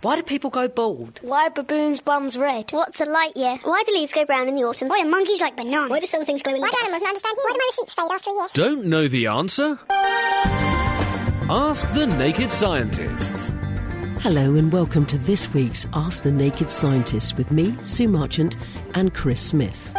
Why do people go bald? Why are baboons' bums red? What's a light year? Why do leaves go brown in the autumn? Why do monkeys like bananas? Why do some things glow in the Why do dark? animals not understand you? Why do my receipts fade after a year? Don't know the answer? Ask the Naked Scientists. Hello and welcome to this week's Ask the Naked Scientist with me, Sue Marchant, and Chris Smith.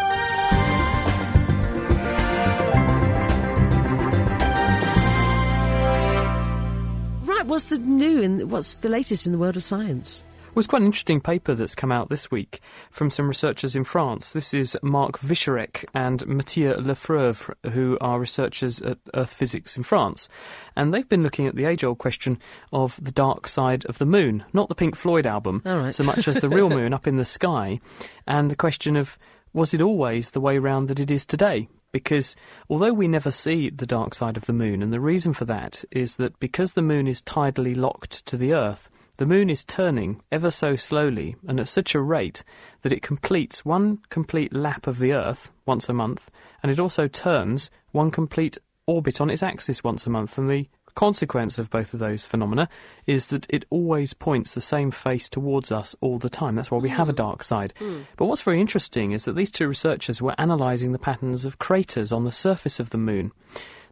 What's the new and what's the latest in the world of science? Well, it's quite an interesting paper that's come out this week from some researchers in France. This is Mark Wieczorek and Mathieu Le Feuvre, who are researchers at Earth Physics in France. And they've been looking at the age old question of the dark side of the moon, not the Pink Floyd album, right. so much as the real moon up in the sky, and the question of was it always the way round that it is today? Because although we never see the dark side of the moon, and the reason for that is that because the moon is tidally locked to the Earth, the moon is turning ever so slowly and at such a rate that it completes one complete lap of the Earth once a month, and it also turns one complete orbit on its axis once a month. And the consequence of both of those phenomena is that it always points the same face towards us all the time. That's why we have a hmm. dark side. Hmm. But what's very interesting is that these two researchers were analysing the patterns of craters on the surface of the moon.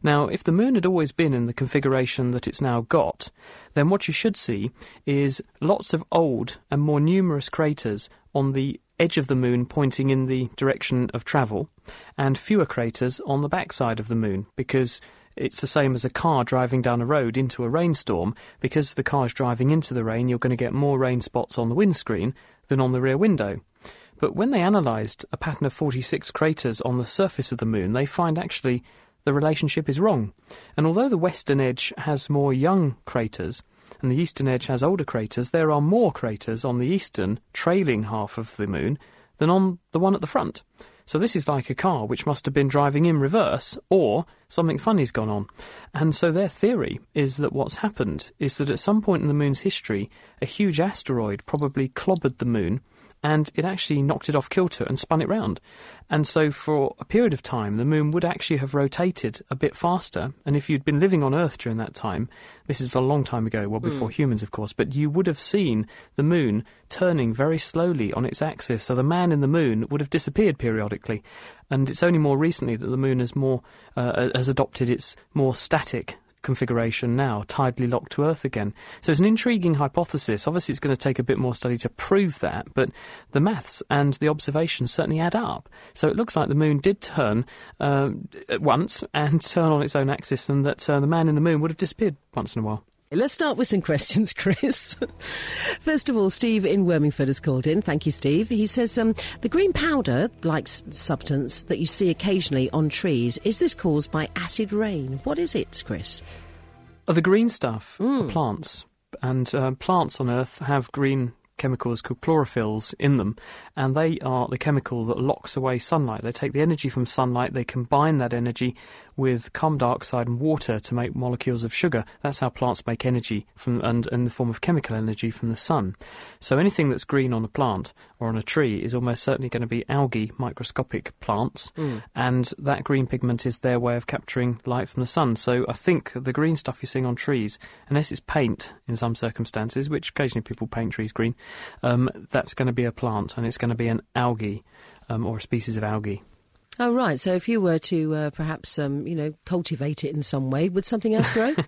Now, if the moon had always been in the configuration that it's now got, then what you should see is lots of old and more numerous craters on the edge of the moon pointing in the direction of travel, and fewer craters on the backside of the moon, because it's the same as a car driving down a road into a rainstorm. Because the car's driving into the rain, you're going to get more rain spots on the windscreen than on the rear window. But when they analysed a pattern of 46 craters on the surface of the moon, they find actually the relationship is wrong. And although the western edge has more young craters and the eastern edge has older craters, there are more craters on the eastern, trailing half of the moon than on the one at the front. So this is like a car which must have been driving in reverse, or something funny's gone on. And so their theory is that what's happened is that at some point in the moon's history, a huge asteroid probably clobbered the moon and it actually knocked it off kilter and spun it round. And so, for a period of time, the moon would actually have rotated a bit faster. And if you'd been living on Earth during that time, this is a long time ago, well, before humans, of course, but you would have seen the moon turning very slowly on its axis. So, the man in the moon would have disappeared periodically. And it's only more recently that the moon has more uh, has adopted its more static configuration now, tidally locked to Earth again. So it's an intriguing hypothesis. Obviously, it's going to take a bit more study to prove that, but the maths and the observations certainly add up. So it looks like the moon did turn uh, at once and turn on its own axis, and that uh, the man in the moon would have disappeared once in a while. Let's start with some questions, Chris. First of all, Steve in Wormingford has called in. Thank you, Steve. He says um, the green powder like substance that you see occasionally on trees is this caused by acid rain? What is it, Chris? Uh, the green stuff are plants, and uh, plants on Earth have green chemicals called chlorophylls in them, and they are the chemical that locks away sunlight. They take the energy from sunlight, they combine that energy with carbon dioxide and water to make molecules of sugar. That's how plants make energy from and in the form of chemical energy from the sun. So anything that's green on a plant or on a tree is almost certainly going to be algae, microscopic plants, and that green pigment is their way of capturing light from the sun. So I think the green stuff you're seeing on trees, unless it's paint in some circumstances, which occasionally people paint trees green, um, that's going to be a plant and it's going to be an algae um, or a species of algae. Oh, right. So if you were to uh, perhaps, um, you know, cultivate it in some way, would something else grow?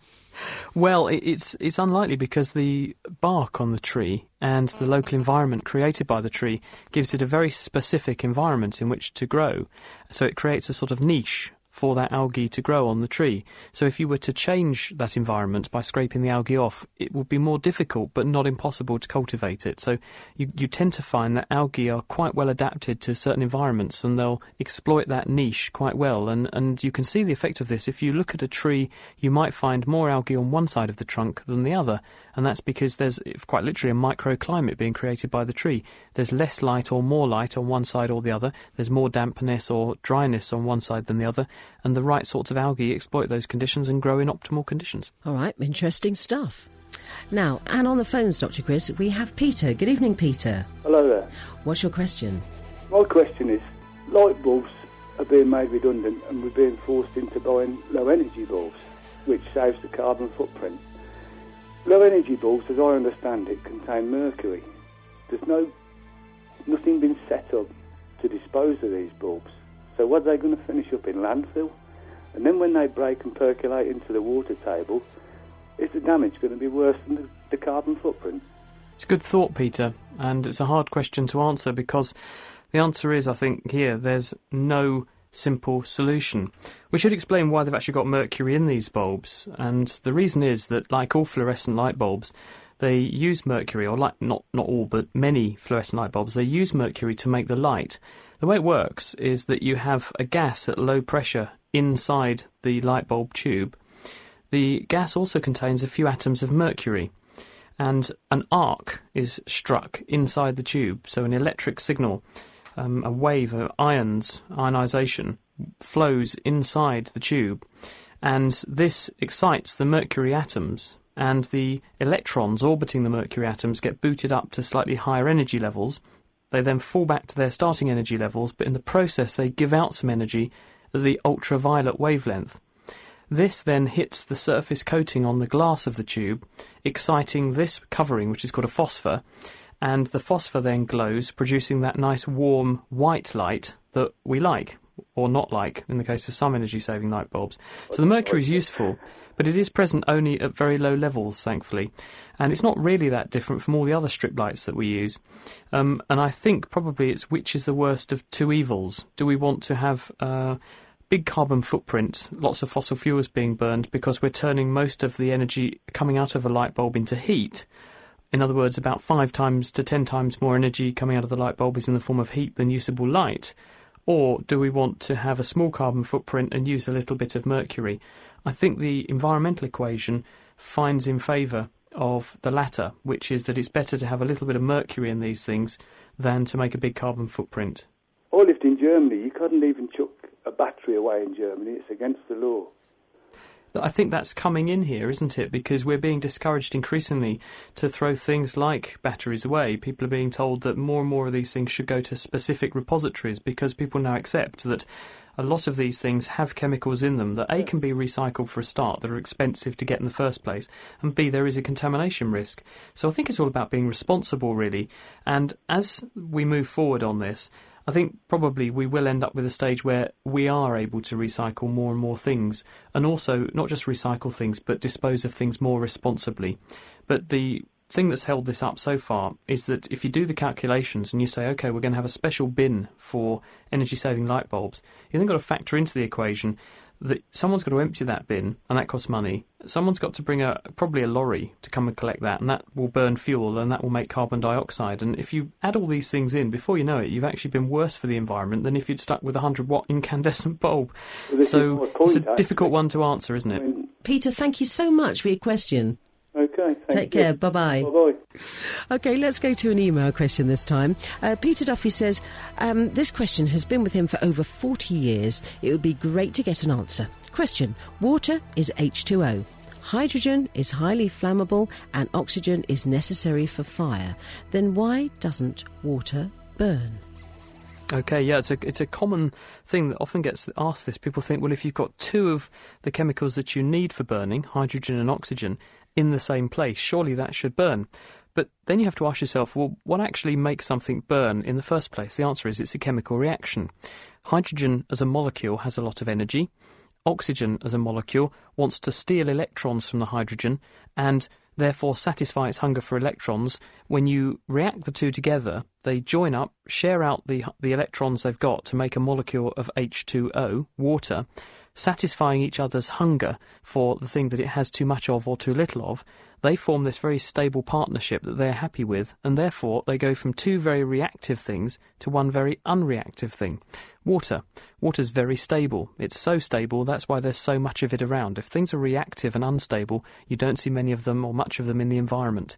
Well, it's it's unlikely because the bark on the tree and the local environment created by the tree gives it a very specific environment in which to grow. So it creates a sort of niche for that algae to grow on the tree. So if you were to change that environment by scraping the algae off, it would be more difficult but not impossible to cultivate it. So you, you tend to find that algae are quite well adapted to certain environments and they'll exploit that niche quite well. And, and you can see the effect of this. If you look at a tree, you might find more algae on one side of the trunk than the other. And that's because there's quite literally a microclimate being created by the tree. There's less light or more light on one side or the other. There's more dampness or dryness on one side than the other and the right sorts of algae exploit those conditions and grow in optimal conditions. All right, interesting stuff. Now, and on the phones, Dr. Chris, we have Peter. Good evening, Peter. Hello there. What's your question? My question is light bulbs are being made redundant and we're being forced into buying low energy bulbs, which saves the carbon footprint. Low energy bulbs, as I understand it, contain mercury. There's no nothing been set up to dispose of these bulbs. So what are they going to finish up in landfill? And then when they break and percolate into the water table, is the damage going to be worse than the, the carbon footprint? It's a good thought, Peter, and it's a hard question to answer because the answer is, I think, here there's no simple solution. We should explain why they've actually got mercury in these bulbs, and the reason is that, like all fluorescent light bulbs, they use mercury, or like not not all, but many fluorescent light bulbs, they use mercury to make the light. The way it works is that you have a gas at low pressure inside the light bulb tube. The gas also contains a few atoms of mercury, and an arc is struck inside the tube, so an electric signal, um, a wave of ions, ionization, flows inside the tube, and this excites the mercury atoms and the electrons orbiting the mercury atoms get booted up to slightly higher energy levels. They then fall back to their starting energy levels, but in the process, they give out some energy at the ultraviolet wavelength. This then hits the surface coating on the glass of the tube, exciting this covering, which is called a phosphor, and the phosphor then glows, producing that nice warm white light that we like, or not like, in the case of some energy saving light bulbs. So the mercury is useful, but it is present only at very low levels, thankfully. And it's not really that different from all the other strip lights that we use. Um, and I think probably it's which is the worst of two evils. Do we want to have uh, big carbon footprint, lots of fossil fuels being burned because we're turning most of the energy coming out of a light bulb into heat? In other words, about five times to ten times more energy coming out of the light bulb is in the form of heat than usable light. Or do we want to have a small carbon footprint and use a little bit of mercury? I think the environmental equation finds in favour of the latter, which is that it's better to have a little bit of mercury in these things than to make a big carbon footprint. I lived in Germany. You couldn't even chuck a battery away in Germany. It's against the law. I think that's coming in here, isn't it? Because we're being discouraged increasingly to throw things like batteries away. People are being told that more and more of these things should go to specific repositories because people now accept that a lot of these things have chemicals in them that A can be recycled for a start that are expensive to get in the first place, and B there is a contamination risk. So I think it's all about being responsible really. And as we move forward on this, I think probably we will end up with a stage where we are able to recycle more and more things, and also not just recycle things, but dispose of things more responsibly. But the thing that's held this up so far is that if you do the calculations and you say, okay, we're going to have a special bin for energy saving light bulbs, you then got to factor into the equation that someone's got to empty that bin and that costs money. Someone's got to bring a probably a lorry to come and collect that, and that will burn fuel and that will make carbon dioxide. And if you add all these things in, before you know it, you've actually been worse for the environment than if you'd stuck with a hundred watt incandescent bulb. Well, so it's a difficult one to answer, isn't it? Peter, thank you so much for your question. okay. Take care. Bye bye. Bye bye. Okay, let's go to an email question this time. Uh, Peter Duffy says um, this question has been with him for over 40 years. It would be great to get an answer. Question Water is H2O. Hydrogen is highly flammable and oxygen is necessary for fire. Then why doesn't water burn? Okay, yeah, it's a it's a common thing that often gets asked. This people think, well, if you've got two of the chemicals that you need for burning, hydrogen and oxygen, in the same place, surely that should burn. But then you have to ask yourself, well, what actually makes something burn in the first place? The answer is it's a chemical reaction. Hydrogen as a molecule has a lot of energy. Oxygen as a molecule wants to steal electrons from the hydrogen and therefore satisfy its hunger for electrons. When you react the two together, they join up, share out the, the electrons they've got to make a molecule of H2O, water. Satisfying each other's hunger for the thing that it has too much of or too little of, they form this very stable partnership that they're happy with, and therefore they go from two very reactive things to one very unreactive thing. Water. Water's very stable. It's so stable, that's why there's so much of it around. If things are reactive and unstable, you don't see many of them or much of them in the environment.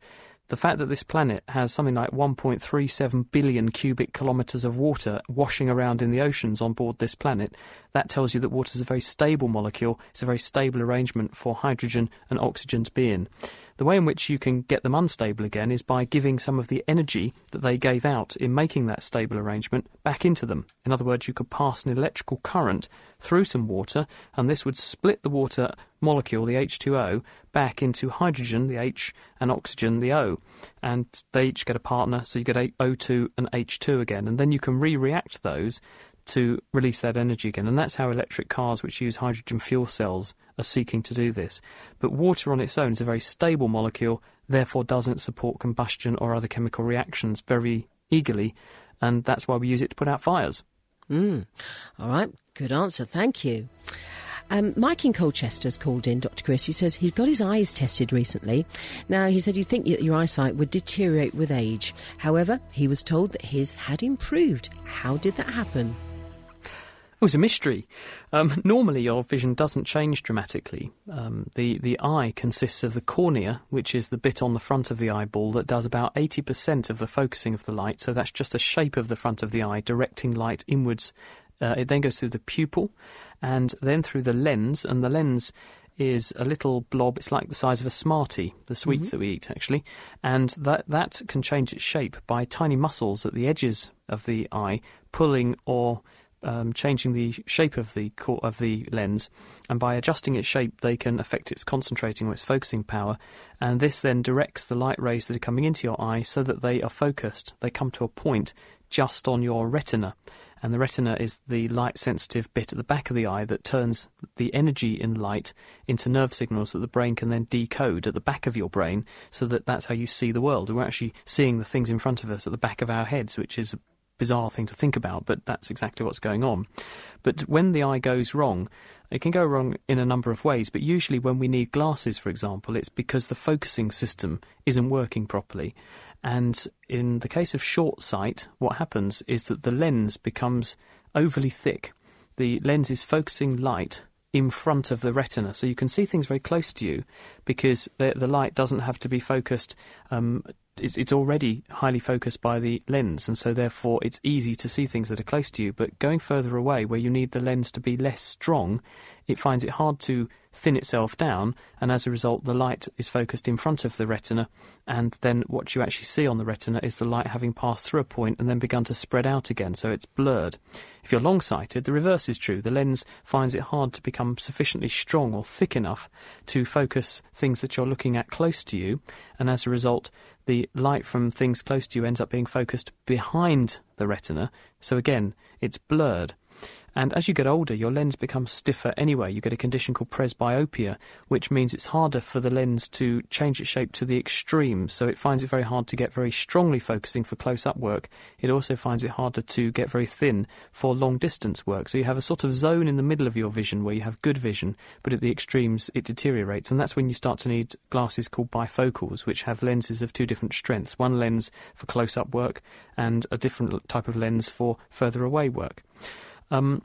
The fact that this planet has something like 1.37 billion cubic kilometres of water washing around in the oceans on board this planet, that tells you that water is a very stable molecule. It's a very stable arrangement for hydrogen and oxygen to be in. The way in which you can get them unstable again is by giving some of the energy that they gave out in making that stable arrangement back into them. In other words, you could pass an electrical current through some water, and this would split the water molecule, the H2O, back into hydrogen, the H, and oxygen, the O. And they each get a partner, so you get O2 and H2 again. And then you can re react those to release that energy again. And that's how electric cars, which use hydrogen fuel cells, are seeking to do this. But water on its own is a very stable molecule, therefore doesn't support combustion or other chemical reactions very eagerly, and that's why we use it to put out fires. Mm. All right, good answer. Thank you. Um, Mike in Colchester's called in, Dr. Chris. He says he's got his eyes tested recently. Now, he said you'd think that your eyesight would deteriorate with age. However, he was told that his had improved. How did that happen? It was a mystery. Um, normally, your vision doesn't change dramatically. Um, the the eye consists of the cornea, which is the bit on the front of the eyeball that does about eighty percent of the focusing of the light. So that's just the shape of the front of the eye, directing light inwards. Uh, it then goes through the pupil, and then through the lens, and the lens is a little blob. It's like the size of a Smartie, the sweets mm-hmm. that we eat, actually, and that that can change its shape by tiny muscles at the edges of the eye pulling or um, changing the shape of the of the lens, and by adjusting its shape, they can affect its concentrating or its focusing power. And this then directs the light rays that are coming into your eye so that they are focused. They come to a point just on your retina, and the retina is the light sensitive bit at the back of the eye that turns the energy in light into nerve signals that the brain can then decode at the back of your brain so that that's how you see the world. We're actually seeing the things in front of us at the back of our heads, which is a bizarre thing to think about, but that's exactly what's going on. But when the eye goes wrong, it can go wrong in a number of ways, but usually when we need glasses, for example, it's because the focusing system isn't working properly. And in the case of short sight, what happens is that the lens becomes overly thick. The lens is focusing light in front of the retina, so you can see things very close to you because the, the light doesn't have to be focused um, it's, it's already highly focused by the lens, and so therefore it's easy to see things that are close to you. But going further away, where you need the lens to be less strong, it finds it hard to thin itself down, and as a result, the light is focused in front of the retina, and then what you actually see on the retina is the light having passed through a point and then begun to spread out again, so it's blurred. If you're long sighted, the reverse is true. The lens finds it hard to become sufficiently strong or thick enough to focus things that you're looking at close to you, and as a result, the light from things close to you ends up being focused behind the retina, so again, it's blurred. And as you get older, your lens becomes stiffer anyway. You get a condition called presbyopia, which means it's harder for the lens to change its shape to the extreme. So it finds it very hard to get very strongly focusing for close up work. It also finds it harder to get very thin for long distance work. So you have a sort of zone in the middle of your vision where you have good vision, but at the extremes it deteriorates. And that's when you start to need glasses called bifocals, which have lenses of two different strengths one lens for close up work and a different type of lens for further away work. Um,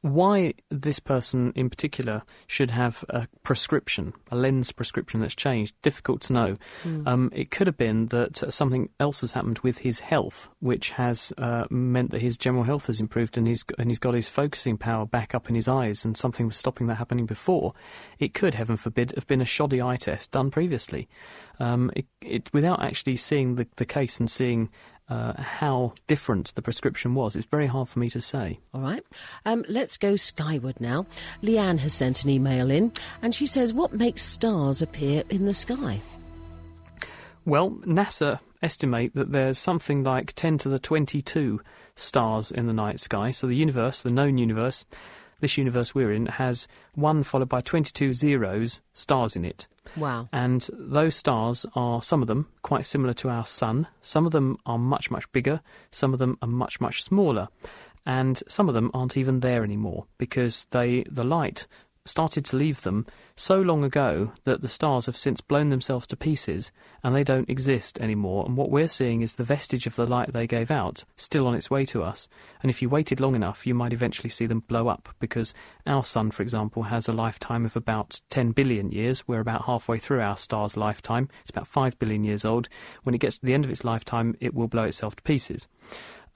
why this person in particular should have a prescription, a lens prescription that's changed, difficult to know. Mm. Um, it could have been that something else has happened with his health, which has uh, meant that his general health has improved and he's, and he's got his focusing power back up in his eyes, and something was stopping that happening before. It could, heaven forbid, have been a shoddy eye test done previously. Um, it, it, without actually seeing the, the case and seeing uh, how different the prescription was. It's very hard for me to say. All right. Um, let's go skyward now. Leanne has sent an email in and she says, What makes stars appear in the sky? Well, NASA estimate that there's something like 10 to the 22 stars in the night sky. So the universe, the known universe, this universe we're in, has one followed by 22 zeros, stars in it. Wow. And those stars are, some of them, quite similar to our sun. Some of them are much, much bigger. Some of them are much, much smaller. and some of them aren't even there anymore because they the light started to leave them so long ago that the stars have since blown themselves to pieces and they don't exist anymore. And what we're seeing is the vestige of the light they gave out still on its way to us. And if you waited long enough, you might eventually see them blow up because our sun, for example, has a lifetime of about 10 billion years. We're about halfway through our star's lifetime. It's about 5 billion years old. When it gets to the end of its lifetime, it will blow itself to pieces.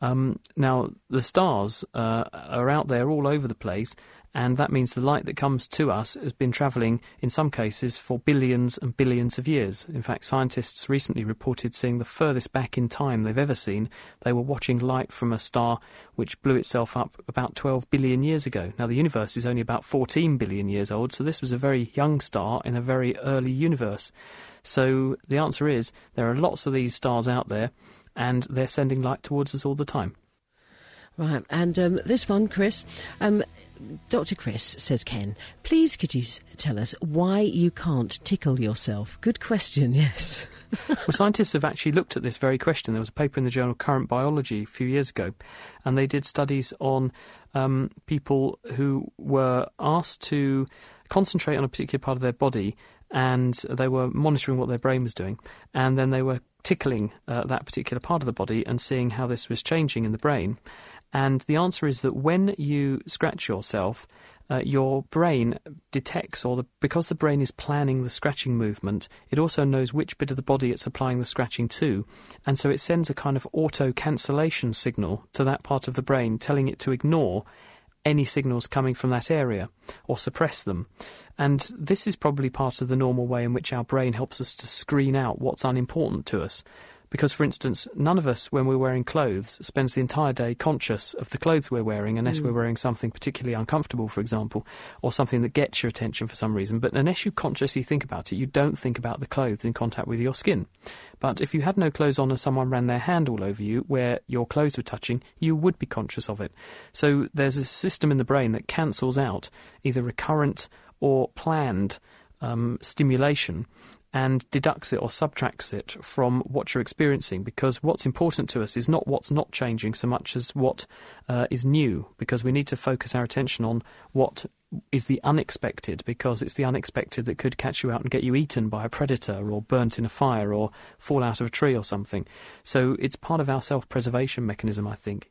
Um, now, the stars uh, are out there all over the place, and that means the light that comes to us has been travelling, in some cases, for billions and billions of years. In fact, scientists recently reported seeing the furthest back in time they've ever seen. They were watching light from a star which blew itself up about 12 billion years ago. Now, the universe is only about 14 billion years old, so this was a very young star in a very early universe. So the answer is there are lots of these stars out there, and they're sending light towards us all the time. Right, and um, this one, Chris. Um, Dr. Chris, says Ken, please could you tell us why you can't tickle yourself? Good question, yes. well, scientists have actually looked at this very question. There was a paper in the journal Current Biology a few years ago, and they did studies on um, people who were asked to concentrate on a particular part of their body, and they were monitoring what their brain was doing, and then they were tickling uh, that particular part of the body and seeing how this was changing in the brain. And the answer is that when you scratch yourself, uh, your brain detects, or the, because the brain is planning the scratching movement, it also knows which bit of the body it's applying the scratching to. And so it sends a kind of auto cancellation signal to that part of the brain, telling it to ignore any signals coming from that area or suppress them. And this is probably part of the normal way in which our brain helps us to screen out what's unimportant to us. Because, for instance, none of us, when we're wearing clothes, spends the entire day conscious of the clothes we're wearing, unless we're wearing something particularly uncomfortable, for example, or something that gets your attention for some reason. But unless you consciously think about it, you don't think about the clothes in contact with your skin. But if you had no clothes on and someone ran their hand all over you where your clothes were touching, you would be conscious of it. So there's a system in the brain that cancels out either recurrent or planned um, stimulation and deducts it or subtracts it from what you're experiencing because what's important to us is not what's not changing so much as what uh, is new because we need to focus our attention on what is the unexpected because it's the unexpected that could catch you out and get you eaten by a predator or burnt in a fire or fall out of a tree or something. So it's part of our self preservation mechanism, I think.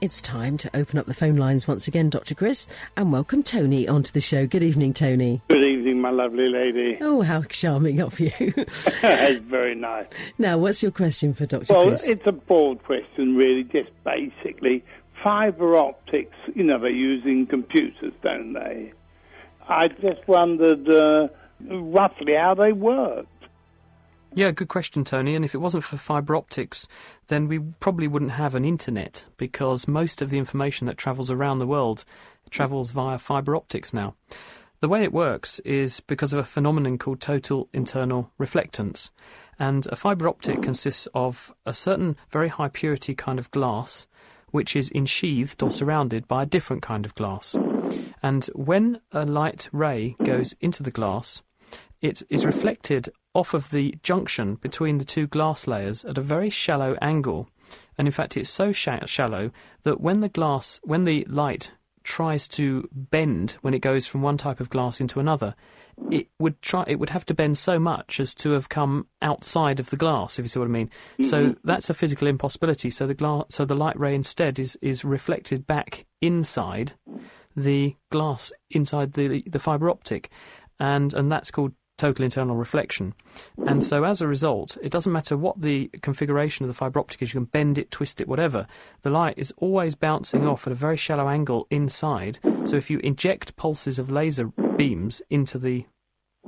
it's time to open up the phone lines once again, Dr. Chris, and welcome Tony onto the show. Good evening, Tony. Good evening, my lovely lady. Oh, how charming of you. It's very nice. now, what's your question for Dr. Chris? Well, Chris? it's a broad question, really, just basically. Fibre optics, you know, they're using computers, don't they? I just wondered uh, roughly how they work. Yeah, good question, Tony. And if it wasn't for fibre optics, then we probably wouldn't have an internet because most of the information that travels around the world travels via fibre optics now. The way it works is because of a phenomenon called total internal reflectance. And a fibre optic consists of a certain very high purity kind of glass which is ensheathed or surrounded by a different kind of glass. And when a light ray goes into the glass, it is reflected off of the junction between the two glass layers at a very shallow angle. And in fact, it's so sha- shallow that when the glass, when the light tries to bend when it goes from one type of glass into another, it would try. It would have to bend so much as to have come outside of the glass, if you see what I mean. So mm-hmm. that's a physical impossibility. So the glass, so the light ray instead is is reflected back inside the glass inside the the fibre optic, and and that's called total internal reflection. And so as a result, it doesn't matter what the configuration of the fibre optic is, you can bend it, twist it, whatever. The light is always bouncing off at a very shallow angle inside. So if you inject pulses of laser beams into the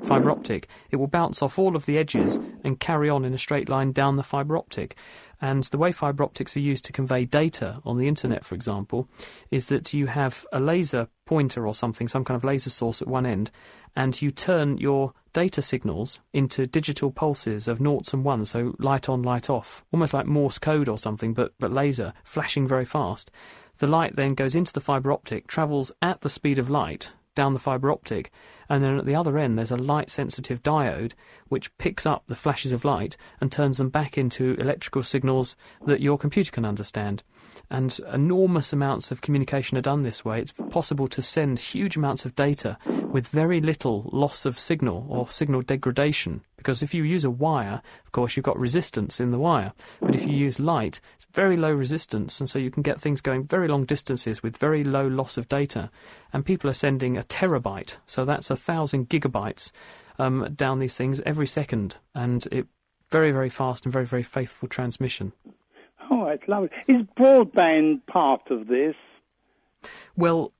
fibre optic, it will bounce off all of the edges and carry on in a straight line down the fibre optic. And the way fibre optics are used to convey data on the internet, for example, is that you have a laser pointer or something, some kind of laser source at one end, and you turn your data signals into digital pulses of noughts and ones, so light on, light off, almost like Morse code or something, but, but laser, flashing very fast. The light then goes into the fibre optic, travels at the speed of light down the fibre optic, and then at the other end there's a light sensitive diode which picks up the flashes of light and turns them back into electrical signals that your computer can understand. And enormous amounts of communication are done this way. It's possible to send huge amounts of data with very little loss of signal or signal degradation. Because if you use a wire, of course, you've got resistance in the wire. But if you use light, very low resistance, and so you can get things going very long distances with very low loss of data. And people are sending a terabyte, so that's a thousand gigabytes um, down these things every second, and it very very fast and very very faithful transmission. Oh, it's lovely. Is broadband part of this? Well,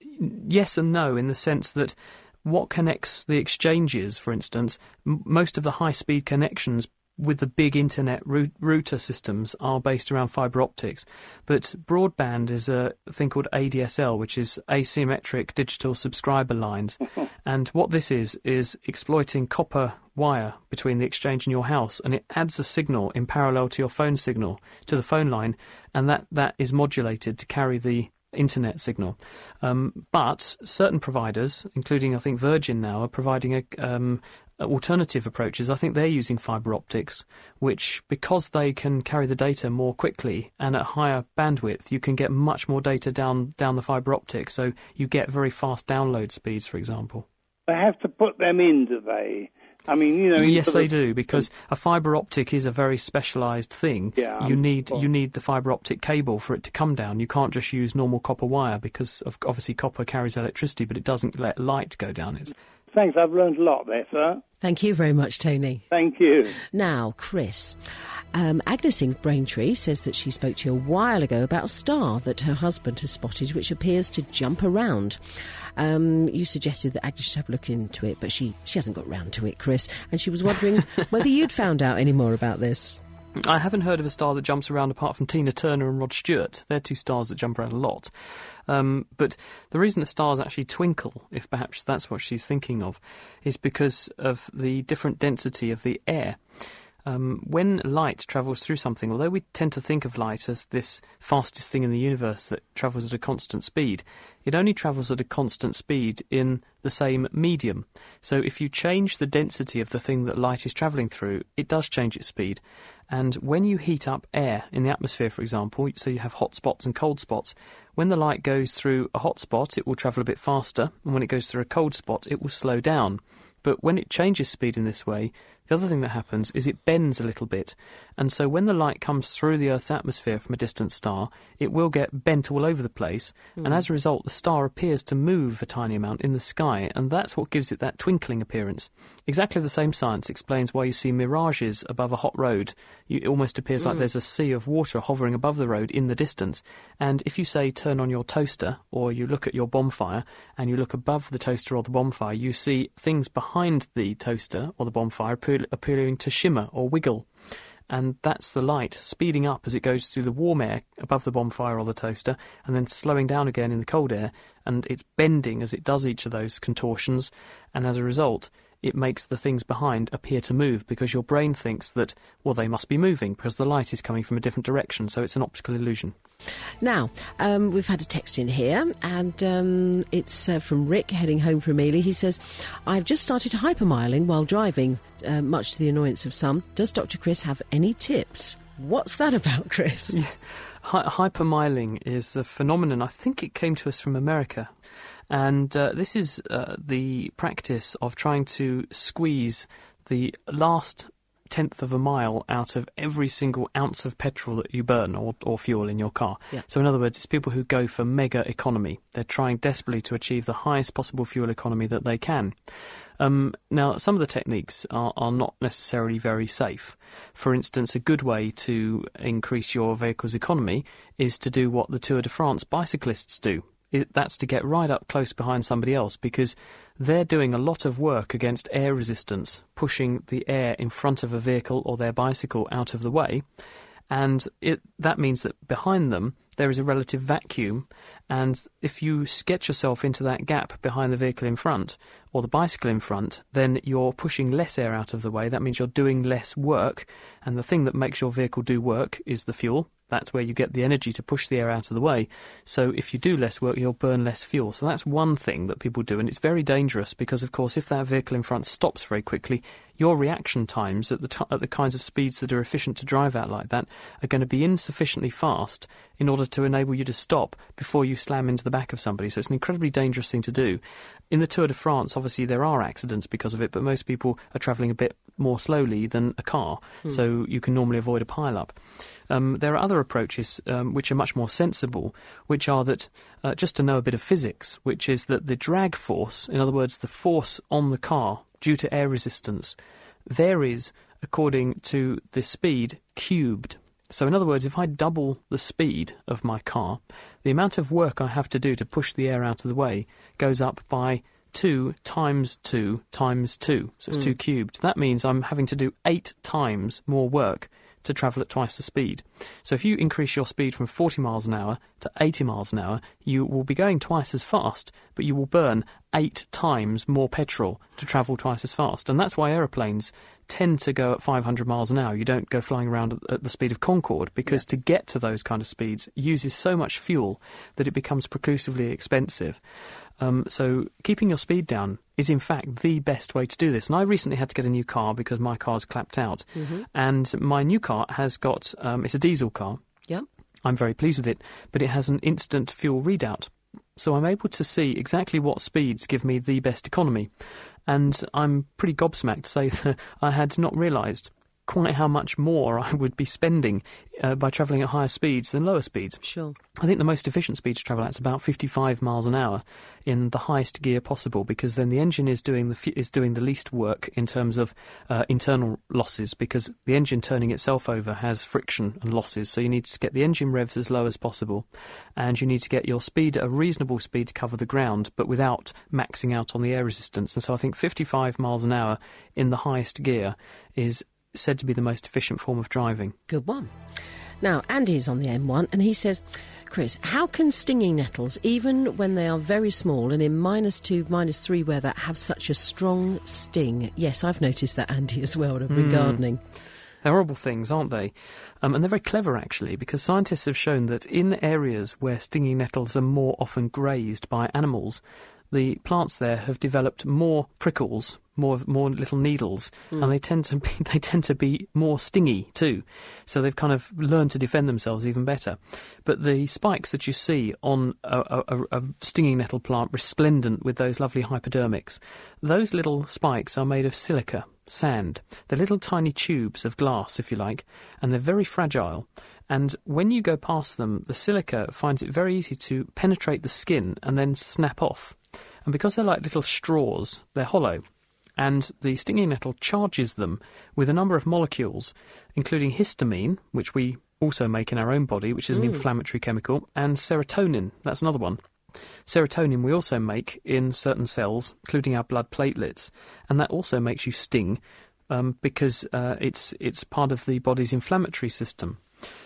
yes and no, in the sense that what connects the exchanges, for instance, m- most of the high speed connections with the big internet root- router systems are based around fiber optics. But broadband is a thing called ADSL, which is asymmetric digital subscriber lines. and what this is, is exploiting copper wire between the exchange and your house, and it adds a signal in parallel to your phone signal to the phone line, and that, that is modulated to carry the internet signal. Um, but certain providers, including I think Virgin now, are providing a, um, alternative approaches. I think they're using fibre optics, which, because they can carry the data more quickly and at higher bandwidth, you can get much more data down down the fibre optic. So you get very fast download speeds, for example. They have to put them in, do they? I mean, you know. Yes, they the- do because a fibre optic is a very specialised thing. Yeah, you need well- you need the fibre optic cable for it to come down. You can't just use normal copper wire because of, obviously copper carries electricity, but it doesn't let light go down it. Thanks, I've learned a lot there, sir. Thank you very much, Tony. Thank you. Now, Chris. Um, Agnes in Braintree says that she spoke to you a while ago about a star that her husband has spotted, which appears to jump around. Um, you suggested that Agnes should have a look into it, but she, she hasn't got round to it, Chris. And she was wondering whether you'd found out any more about this. I haven't heard of a star that jumps around apart from Tina Turner and Rod Stewart. They're two stars that jump around a lot. Um, but the reason that stars actually twinkle, if perhaps that's what she's thinking of, is because of the different density of the air. Um, when light travels through something, although we tend to think of light as this fastest thing in the universe that travels at a constant speed, it only travels at a constant speed in the same medium. So if you change the density of the thing that light is travelling through, it does change its speed. And when you heat up air in the atmosphere, for example, so you have hot spots and cold spots, when the light goes through a hot spot, it will travel a bit faster, and when it goes through a cold spot, it will slow down. But when it changes speed in this way, the other thing that happens is it bends a little bit. And so when the light comes through the Earth's atmosphere from a distant star, it will get bent all over the place. And hmm. as a result, the star appears to move a tiny amount in the sky. And that's what gives it that twinkling appearance. Exactly the same science explains why you see mirages above a hot road. You, it almost appears like hmm. there's a sea of water hovering above the road in the distance. And if you say turn on your toaster, or you look at your bonfire, and you look above the toaster or the bonfire, you see things behind the toaster or the bonfire appearing to shimmer or wiggle. And that's the light speeding up as it goes through the warm air above the bonfire or the toaster, and then slowing down again in the cold air. And it's bending as it does each of those contortions. And as a result, it makes the things behind appear to move because your brain thinks that, well, they must be moving because the light is coming from a different direction. So it's an optical illusion. Now, um, we've had a text in here, and um, it's uh, from Rick heading home from Ely. He says, I've just started hypermiling while driving, uh, much to the annoyance of some. Does Dr. Chris have any tips? What's that about, Chris? Hy- hypermiling is a phenomenon. I think it came to us from America. And uh, this is uh, the practice of trying to squeeze the last tenth of a mile out of every single ounce of petrol that you burn or, or fuel in your car. Yeah. So, in other words, it's people who go for mega economy. They're trying desperately to achieve the highest possible fuel economy that they can. Um, now, some of the techniques are, are not necessarily very safe. For instance, a good way to increase your vehicle's economy is to do what the Tour de France bicyclists do. It, that's to get right up close behind somebody else because they're doing a lot of work against air resistance, pushing the air in front of a vehicle or their bicycle out of the way. And it, that means that behind them there is a relative vacuum, and if you sketch yourself into that gap behind the vehicle in front or the bicycle in front, then you're pushing less air out of the way. That means you're doing less work, and the thing that makes your vehicle do work is the fuel. That's where you get the energy to push the air out of the way. So if you do less work, you'll burn less fuel. So that's one thing that people do, and it's very dangerous because, of course, if that vehicle in front stops very quickly, your reaction times at the t- at the kinds of speeds that are efficient to drive at like that are going to be insufficiently fast in order to enable you to stop before you slam into the back of somebody. So it's an incredibly dangerous thing to do. In the Tour de France, obviously there are accidents because of it, but most people are travelling a bit more slowly than a car, Hmm. so you can normally avoid a pile-up. Um, there are other approaches um, which are much more sensible, which are that uh, just to know a bit of physics, which is that the drag force, in other words, the force on the car due to air resistance, varies according to the speed cubed. So, in other words, if I double the speed of my car, the amount of work I have to do to push the air out of the way goes up by 2 times 2 times 2. So it's 2 hmm. cubed. That means I'm having to do 8 times more work to travel at twice the speed. So if you increase your speed from 40 miles an hour to 80 miles an hour, you will be going twice as fast, but you will burn 8 times more petrol to travel twice as fast. And that's why aeroplanes tend to go at 500 miles an hour. You don't go flying around at- the speed of Concorde because to get to those kind of speeds uses so much fuel that it becomes preclusively expensive. Um, so keeping your speed down is in fact the best way to do this. And I recently had to get a new car because my car's clapped out, and my new car has got um, it's a diesel car. Yeah. I'm very pleased with it, but it has an instant fuel readout. So I'm able to see exactly what speeds give me the best economy. And I'm pretty gobsmacked to say that I had not realised quite how much more I would be spending uh, by travelling at higher speeds than lower speeds. Sure. I think the most efficient speed to travel at is about 55 miles an hour in the highest gear possible, because then the engine is doing the f- is doing the least work in terms of uh, internal losses, because the engine turning itself over has friction and losses. So you need to get the engine revs as low as possible, and you need to get your speed at a reasonable speed to cover the ground, but without maxing out on the air resistance. And so I think 55 miles an hour in the highest gear is said to be the most efficient form of driving. Good one. Now, Andy's on the M1 and he says, Chris, how can stinging nettles, even when they are very small and in minus two, minus three weather, have such a strong sting? Yes, I've noticed that, Andy, as well. I've been gardening. They're horrible things, aren't they? Um, and they're very clever, actually, because scientists have shown that in areas where stinging nettles are more often grazed by animals, the plants there have developed more prickles, more more little needles, and hmm. they tend to be they tend to be more stingy too. So they've kind of learned to defend themselves even better. But the spikes that you see on a, a, a stinging nettle plant, resplendent with those lovely hypodermics, those little spikes are made of silica sand. They're little tiny tubes of glass, if you like, and they're very fragile. And when you go past them, the silica finds it very easy to penetrate the skin and then snap off. And because they're like little straws, they're hollow. And the stinging nettle charges them with a number of molecules, including histamine, which we also make in our own body, which is an inflammatory chemical, and serotonin, that's another one. Serotonin we also make in certain cells, including our blood platelets, and that also makes you sting um, because uh, it's it's part of the body's inflammatory system.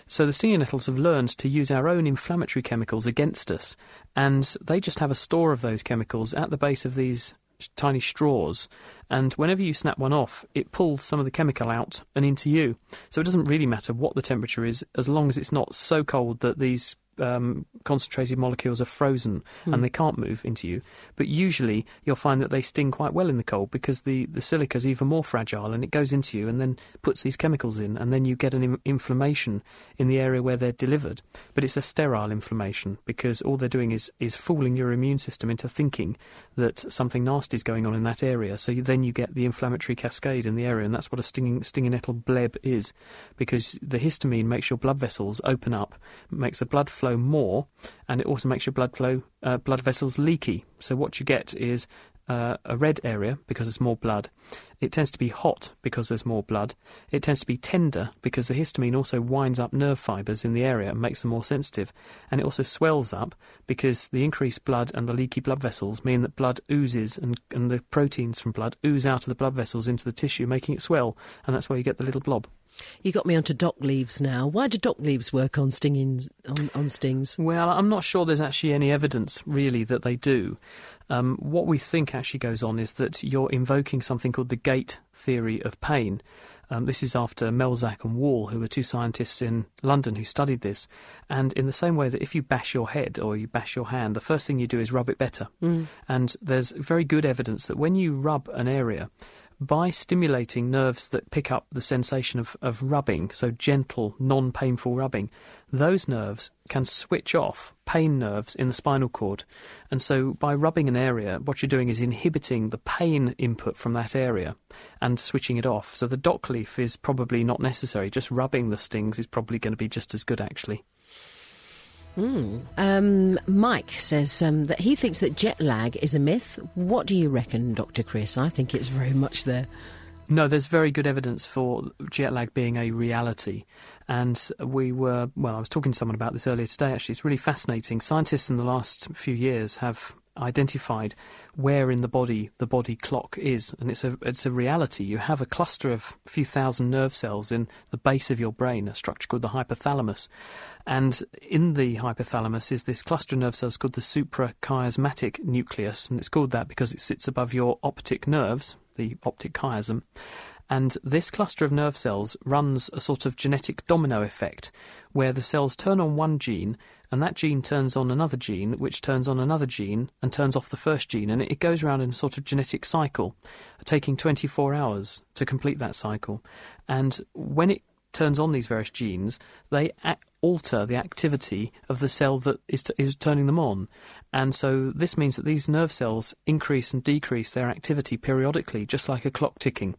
So the stinging nettles have learned to use our own inflammatory chemicals against us, and they just have a store of those chemicals at the base of these tiny straws. And whenever you snap one off, it pulls some of the chemical out and into you. So it doesn't really matter what the temperature is, as long as it's not so cold that these um, concentrated molecules are frozen and they can't move into you. But usually you'll find that they sting quite well in the cold because the, the silica is even more fragile and it goes into you and then puts these chemicals in, and then you get an Im- inflammation in the area where they're delivered. But it's a sterile inflammation because all they're doing is, is fooling your immune system into thinking that something nasty is going on in that area. So you, then you get the inflammatory cascade in the area, and that's what a stinging, stinging nettle bleb is because the histamine makes your blood vessels open up, makes the blood flow more, and it also makes your blood flow uh, blood vessels leaky. So what you get is uh, a red area because it's more blood. It tends to be hot because there's more blood. It tends to be tender because the histamine also winds up nerve fibres in the area and makes them more sensitive. And it also swells up because the increased blood and the leaky blood vessels mean that blood oozes and, and the proteins from blood ooze out of the blood vessels into the tissue, making it swell. And that's where you get the little blob. You got me onto dock leaves now. Why do dock leaves work on stinging on, on stings? Well, I'm not sure there's actually any evidence really that they do. Um, what we think actually goes on is that you're invoking something called the gate theory of pain. Um, this is after Melzack and Wall, who were two scientists in London who studied this. And in the same way that if you bash your head or you bash your hand, the first thing you do is rub it better. Mm. And there's very good evidence that when you rub an area, by stimulating nerves that pick up the sensation of, of rubbing, so gentle, non painful rubbing, those nerves can switch off pain nerves in the spinal cord. And so by rubbing an area, what you're doing is inhibiting the pain input from that area and switching it off. So the dock leaf is probably not necessary. Just rubbing the stings is probably going to be just as good, actually. Mm. Um, Mike says um, that he thinks that jet lag is a myth. What do you reckon, Dr. Chris? I think it's very much there. No, there's very good evidence for jet lag being a reality. And we were, well, I was talking to someone about this earlier today, actually. It's really fascinating. Scientists in the last few years have identified where in the body the body clock is, and it's a it's a reality. You have a cluster of a few thousand nerve cells in the base of your brain, a structure called the hypothalamus, and in the hypothalamus is this cluster of nerve cells called the suprachiasmatic nucleus, and it's called that because it sits above your optic nerves, the optic chiasm. And this cluster of nerve cells runs a sort of genetic domino effect where the cells turn on one gene and that gene turns on another gene, which turns on another gene and turns off the first gene. And it goes around in a sort of genetic cycle, taking 24 hours to complete that cycle. And when it turns on these various genes, they alter the activity of the cell that is, is turning them on. And so this means that these nerve cells increase and decrease their activity periodically, just like a clock ticking.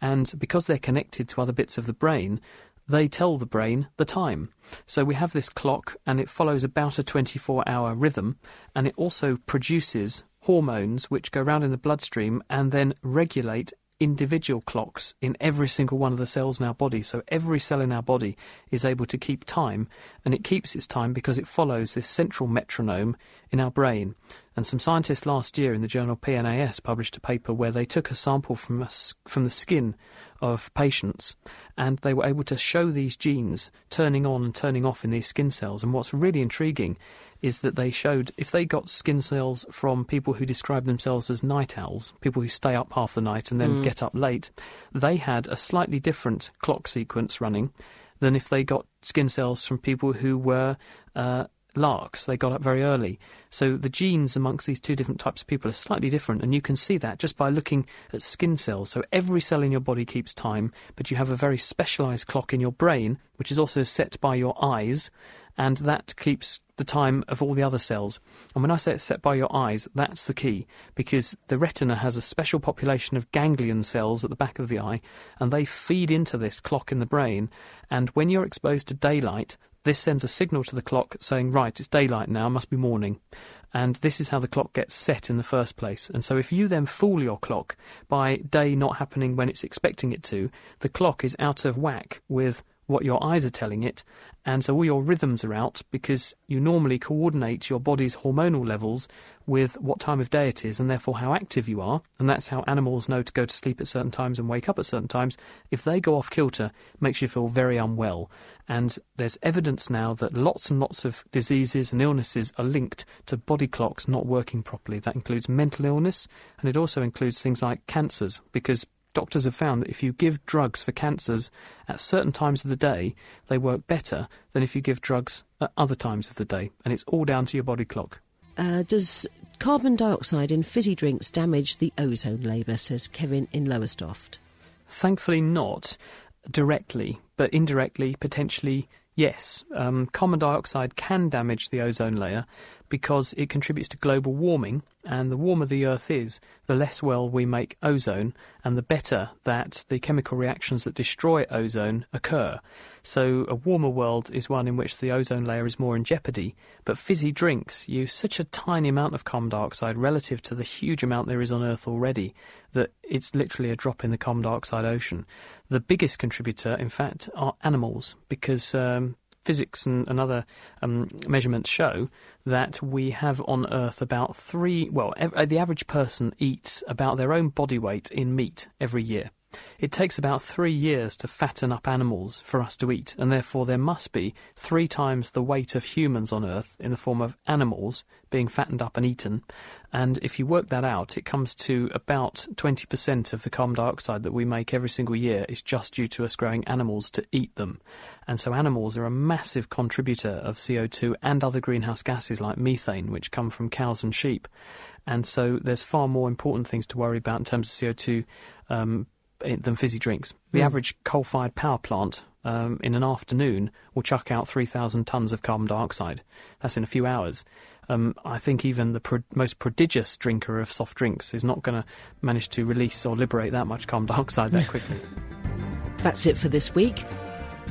And because they're connected to other bits of the brain, they tell the brain the time. So we have this clock, and it follows about a 24 hour rhythm, and it also produces hormones which go around in the bloodstream and then regulate individual clocks in every single one of the cells in our body. So every cell in our body is able to keep time, and it keeps its time because it follows this central metronome in our brain. And some scientists last year in the journal PNAS published a paper where they took a sample from, a, from the skin of patients and they were able to show these genes turning on and turning off in these skin cells. And what's really intriguing is that they showed if they got skin cells from people who describe themselves as night owls, people who stay up half the night and then mm. get up late, they had a slightly different clock sequence running than if they got skin cells from people who were uh, larks. They got up very early. So the genes amongst these two different types of people are slightly different, and you can see that just by looking at skin cells. So every cell in your body keeps time, but you have a very specialized clock in your brain, which is also set by your eyes, and that keeps the time of all the other cells. And when I say it's set by your eyes, that's the key, because the retina has a special population of ganglion cells at the back of the eye, and they feed into this clock in the brain. And when you're exposed to daylight, this sends a signal to the clock saying, right, it's daylight now, must be morning. And this is how the clock gets set in the first place. And so if you then fool your clock by day not happening when it's expecting it to, the clock is out of whack with what your eyes are telling it, and so all your rhythms are out because you normally coordinate your body's hormonal levels with what time of day it is and therefore how active you are, and that's how animals know to go to sleep at certain times and wake up at certain times. If they go off kilter, makes you feel very unwell. And there's evidence now that lots and lots of diseases and illnesses are linked to body clocks not working properly. That includes mental illness, and it also includes things like cancers, because doctors have found that if you give drugs for cancers at certain times of the day, they work better than if you give drugs at other times of the day. And it's all down to your body clock. Uh, does carbon dioxide in fizzy drinks damage the ozone layer, says Kevin in Lowestoft? Thankfully, not directly, but indirectly, potentially, yes. Um, carbon dioxide can damage the ozone layer, because it contributes to global warming. And the warmer the Earth is, the less well we make ozone, and the better that the chemical reactions that destroy ozone occur. So, a warmer world is one in which the ozone layer is more in jeopardy. But fizzy drinks use such a tiny amount of carbon dioxide relative to the huge amount there is on Earth already that it's literally a drop in the carbon dioxide ocean. The biggest contributor, in fact, are animals because um, physics and, and other um, measurements show that we have on Earth about three, well, ev- the average person eats about their own body weight in meat every year. It takes about three years to fatten up animals for us to eat, and therefore there must be three times the weight of humans on Earth in the form of animals being fattened up and eaten. And if you work that out, it comes to about 20% of the carbon dioxide that we make every single year is just due to us growing animals to eat them. And so animals are a massive contributor of CO2 and other greenhouse gases like methane, which come from cows and sheep. And so there's far more important things to worry about in terms of CO2 um, than fizzy drinks. The Mm. average coal-fired power plant um, in an afternoon will chuck out 3,000 tons of carbon dioxide. That's in a few hours. Um, I think even the pro- most prodigious drinker of soft drinks is not going to manage to release or liberate that much carbon dioxide that quickly. That's it for this week.